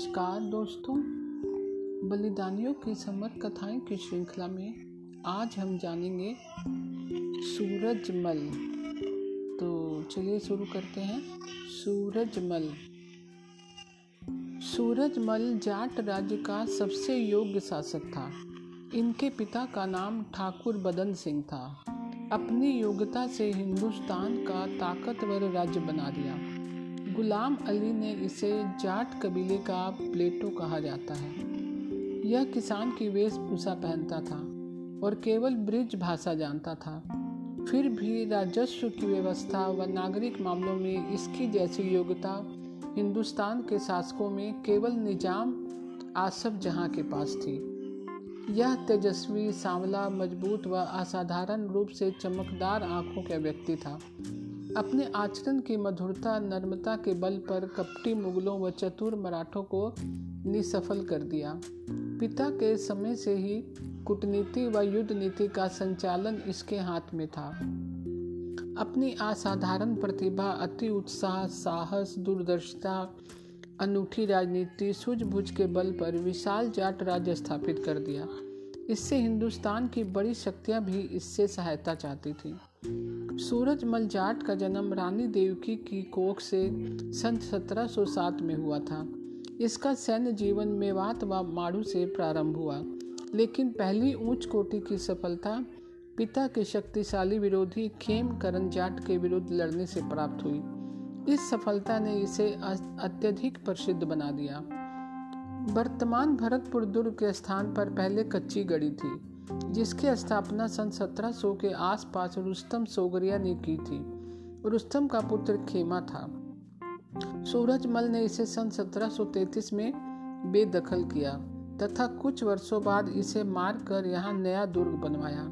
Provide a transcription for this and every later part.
नमस्कार दोस्तों, बलिदानियों की समर कथाएँ की श्रृंखला में आज हम जानेंगे सूरजमल। तो चलिए शुरू करते हैं। सूरजमल। सूरजमल जाट राज्य का सबसे योग्य शासक था। इनके पिता का नाम ठाकुर बदन सिंह था। अपनी योग्यता से हिंदुस्तान का ताकतवर राज्य बना दिया। गुलाम अली ने इसे जाट कबीले का प्लेटो कहा जाता है। यह किसान की वेशभूषा पहनता था और केवल ब्रिज भाषा जानता था। फिर भी राजस्व की व्यवस्था व नागरिक मामलों में इसकी जैसी योग्यता हिंदुस्तान के शासकों में केवल निज़ाम, आसफ जहाँ के पास थी। यह तेजस्वी, सांवला, मज़बूत व असाधारण रूप से चमकदार आँखों का व्यक्ति था। अपने आचरण की मधुरता, नर्मता के बल पर कपटी मुगलों व चतुर मराठों को निसफल कर दिया। पिता के समय से ही कूटनीति व युद्ध नीति का संचालन इसके हाथ में था। अपनी असाधारण प्रतिभा, अति उत्साह, साहस, दूरदर्शिता, अनूठी राजनीति, सूझबूझ के बल पर विशाल जाट राज्य स्थापित कर दिया। इससे हिंदुस्तान की बड़ी शक्तियाँ भी इससे सहायता चाहती थीं। सूरजमल जाट का जन्म रानी देवकी की कोख से सन 1707 में हुआ था। इसका सैन्य जीवन मेवात व माड़ू से प्रारंभ हुआ। लेकिन पहली ऊंच कोटि की सफलता पिता के शक्तिशाली विरोधी खेम करण जाट के विरुद्ध लड़ने से प्राप्त हुई। इस सफलता ने इसे अत्यधिक प्रसिद्ध बना दिया। वर्तमान भरतपुर दुर्ग के स्थान पर पहले कच्ची गढ़ी थी। जिसकी स्थापना सन 1700 के आसपास रुस्तम सोगरिया ने की थी। रुस्तम का पुत्र खेमा था। सूरजमल ने इसे सन 1733 में बेदखल किया तथा कुछ वर्षों बाद इसे मार कर यहाँ नया दुर्ग बनवाया।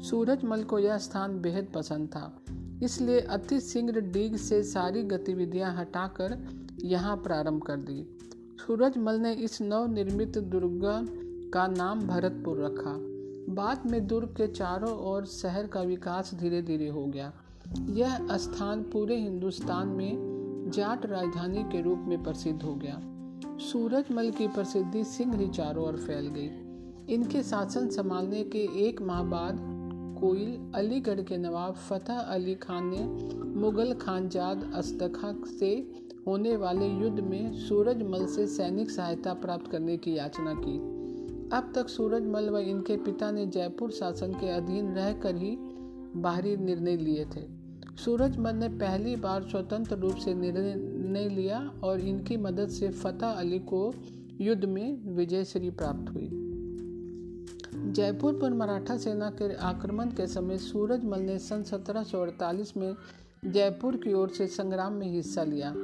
सूरजमल को यह स्थान बेहद पसंद था, इसलिए अति शीघ्र डीग से सारी गतिविधियाँ हटाकर यहाँ प्रारंभ कर दी। सूरजमल ने इस नवनिर्मित दुर्ग का नाम भरतपुर रखा। बाद में दुर्ग के चारों ओर शहर का विकास धीरे धीरे हो गया। यह स्थान पूरे हिंदुस्तान में जाट राजधानी के रूप में प्रसिद्ध हो गया। सूरजमल की प्रसिद्धि सिंह ही चारों ओर फैल गई। इनके शासन संभालने के एक माह बाद कोयल अलीगढ़ के नवाब फतेह अली खान ने मुगल खानजाद अस्तखा से होने वाले युद्ध में सूरजमल से सैनिक सहायता प्राप्त करने की याचना की। अब तक सूरजमल व इनके पिता ने जयपुर शासन के अधीन रहकर ही बाहरी निर्णय लिए थे। सूरजमल ने पहली बार स्वतंत्र रूप से निर्णय लिया और इनकी मदद से फतेह अली को युद्ध में विजयश्री प्राप्त हुई। जयपुर पर मराठा सेना के आक्रमण के समय सूरजमल ने सन 1748 में जयपुर की ओर से संग्राम में हिस्सा लिया।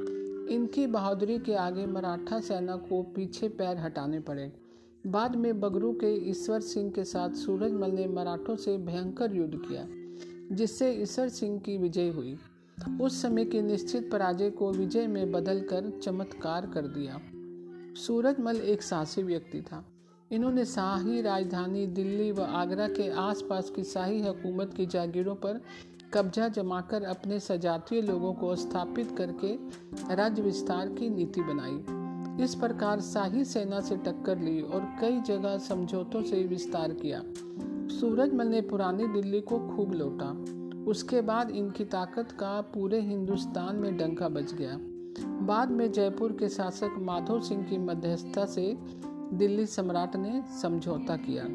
इनकी बहादुरी के आगे मराठा सेना को पीछे पैर हटाने पड़े। बाद में बगरू के ईश्वर सिंह के साथ सूरजमल ने मराठों से भयंकर युद्ध किया, जिससे ईश्वर सिंह की विजय हुई। उस समय की निश्चित पराजय को विजय में बदलकर चमत्कार कर दिया। सूरजमल एक साहसी व्यक्ति था। इन्होंने शाही राजधानी दिल्ली व आगरा के आसपास की शाही हुकूमत की जागीरों पर कब्जा जमाकर अपने सजातीय लोगों को स्थापित करके राज्य विस्तार की नीति बनाई। इस प्रकार शाही सेना से टक्कर ली और कई जगह समझौतों से विस्तार किया। सूरजमल ने पुरानी दिल्ली को खूब लौटा। उसके बाद इनकी ताकत का पूरे हिंदुस्तान में डंका बज गया। बाद में जयपुर के शासक माधव सिंह की मध्यस्थता से दिल्ली सम्राट ने समझौता किया।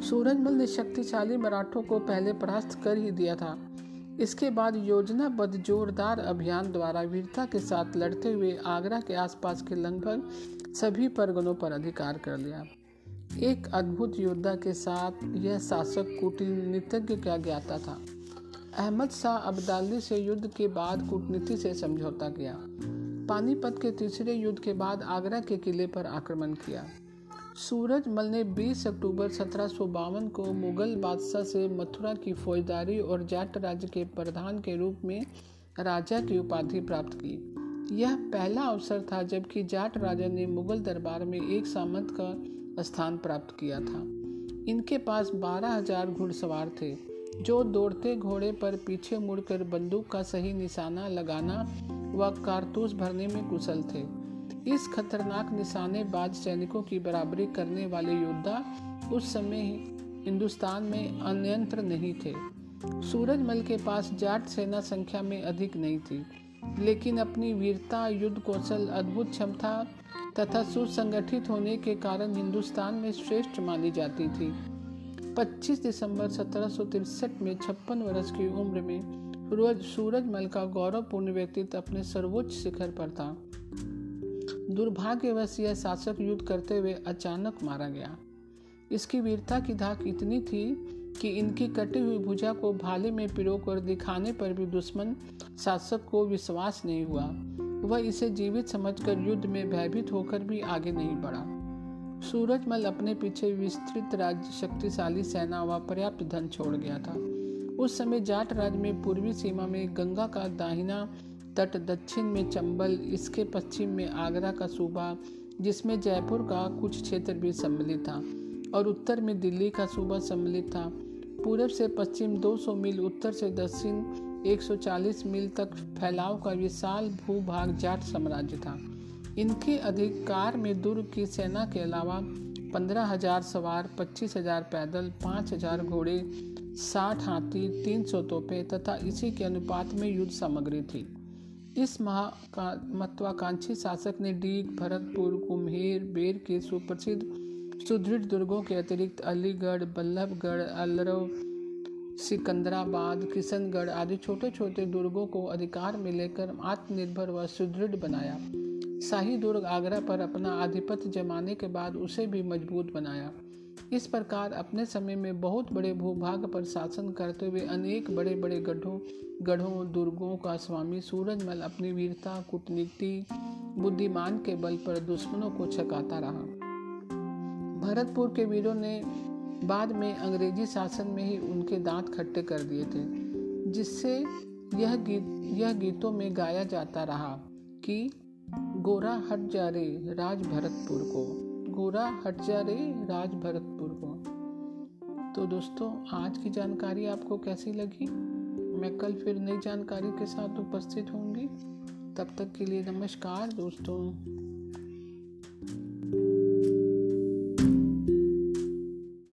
सूरजमल ने शक्तिशाली मराठों को पहले परास्त कर ही दिया था। इसके बाद योजनाबद्ध जोरदार अभियान द्वारा वीरता के साथ लड़ते हुए आगरा के आसपास के लगभग सभी परगनों पर अधिकार कर लिया। एक अद्भुत योद्धा के साथ यह शासक कूटनीतिज्ञ क्या ज्ञाता था? अहमद शाह अब्दाली से युद्ध के बाद कूटनीति से समझौता किया। पानीपत के तीसरे युद्ध के बाद आगरा के किले पर आक्रमण किया। सूरजमल ने 20 अक्टूबर सत्रह सौ बावन को मुगल बादशाह से मथुरा की फौजदारी और जाट राज्य के प्रधान के रूप में राजा की उपाधि प्राप्त की। यह पहला अवसर था जबकि जाट राजा ने मुगल दरबार में एक सामंत का स्थान प्राप्त किया था। इनके पास बारह हज़ार घुड़सवार थे, जो दौड़ते घोड़े पर पीछे मुड़कर बंदूक का सही निशाना लगाना व कारतूस भरने में कुशल थे। इस खतरनाक निशानेबाज सैनिकों की बराबरी करने वाले योद्धा उस समय हिंदुस्तान में अन्यंत्र नहीं थे। सूरजमल के पास जाट सेना संख्या में अधिक नहीं थी, लेकिन अपनी वीरता, युद्ध कौशल, अद्भुत क्षमता तथा सुसंगठित होने के कारण हिंदुस्तान में श्रेष्ठ मानी जाती थी। 25 दिसंबर सत्रह में छप्पन वर्ष की उम्र में सूरजमल का गौरवपूर्ण व्यक्तित्व अपने सर्वोच्च शिखर पर था। दुर्भाग्यवश यह शासक युद्ध करते हुए अचानक मारा गया। इसकी वीरता की धाक इतनी थी कि इनकी कटी हुई भुजा को भाले में पिरोकर दिखाने पर भी दुश्मन शासक को विश्वास नहीं हुआ। वह इसे जीवित समझकर युद्ध में भयभीत होकर भी आगे नहीं बढ़ा। सूरजमल अपने पीछे विस्तृत राज्य शक्तिशाली सेना व पर्याप्त धन छोड़ गया था। उस समय जाट राज्य में पूर्वी सीमा में गंगा का दाहिना तट दक्षिण में चंबल, इसके पश्चिम में आगरा का सूबा, जिसमें जयपुर का कुछ क्षेत्र भी सम्मिलित था, और उत्तर में दिल्ली का सूबा सम्मिलित था। पूरब से पश्चिम 200 मील, उत्तर से दक्षिण 140 मील तक फैलाव का विशाल भूभाग जाट साम्राज्य था। इनके अधिकार में दुर्ग की सेना के अलावा पंद्रह हज़ार सवार, पच्चीस हज़ार पैदल, पाँच हज़ार घोड़े, साठ हाथी, तीन सौ तोपे तथा इसी के अनुपात में युद्ध सामग्री थी। इस महत्वाकांक्षी शासक ने डीग, भरतपुर, कुम्हेर, बेर के सुप्रसिद्ध सुदृढ़ दुर्गों के अतिरिक्त अलीगढ़, बल्लभगढ़, अलरव, सिकंदराबाद, किशनगढ़ आदि छोटे छोटे दुर्गों को अधिकार में लेकर आत्मनिर्भर व सुदृढ़ बनाया। शाही दुर्ग आगरा पर अपना आधिपत्य जमाने के बाद उसे भी मज़बूत बनाया। इस प्रकार अपने समय में बहुत बड़े भूभाग पर शासन करते हुए अनेक बड़े बड़े गढ़ों गढ़ों, दुर्गों का स्वामी सूरजमल अपनी वीरता, कूटनीति, बुद्धिमान के बल पर दुश्मनों को छकाता रहा। भरतपुर के वीरों ने बाद में अंग्रेज़ी शासन में ही उनके दांत खट्टे कर दिए थे, जिससे यह गीत, यह गीतों में गाया जाता रहा कि, गोरा हट जा रे राज भरतपुर को। गोरा हट जा रे राज भरतपुर को तो दोस्तों, आज की जानकारी आपको कैसी लगी? मैं कल फिर नई जानकारी के साथ उपस्थित होंगी। तब तक के लिए नमस्कार दोस्तों।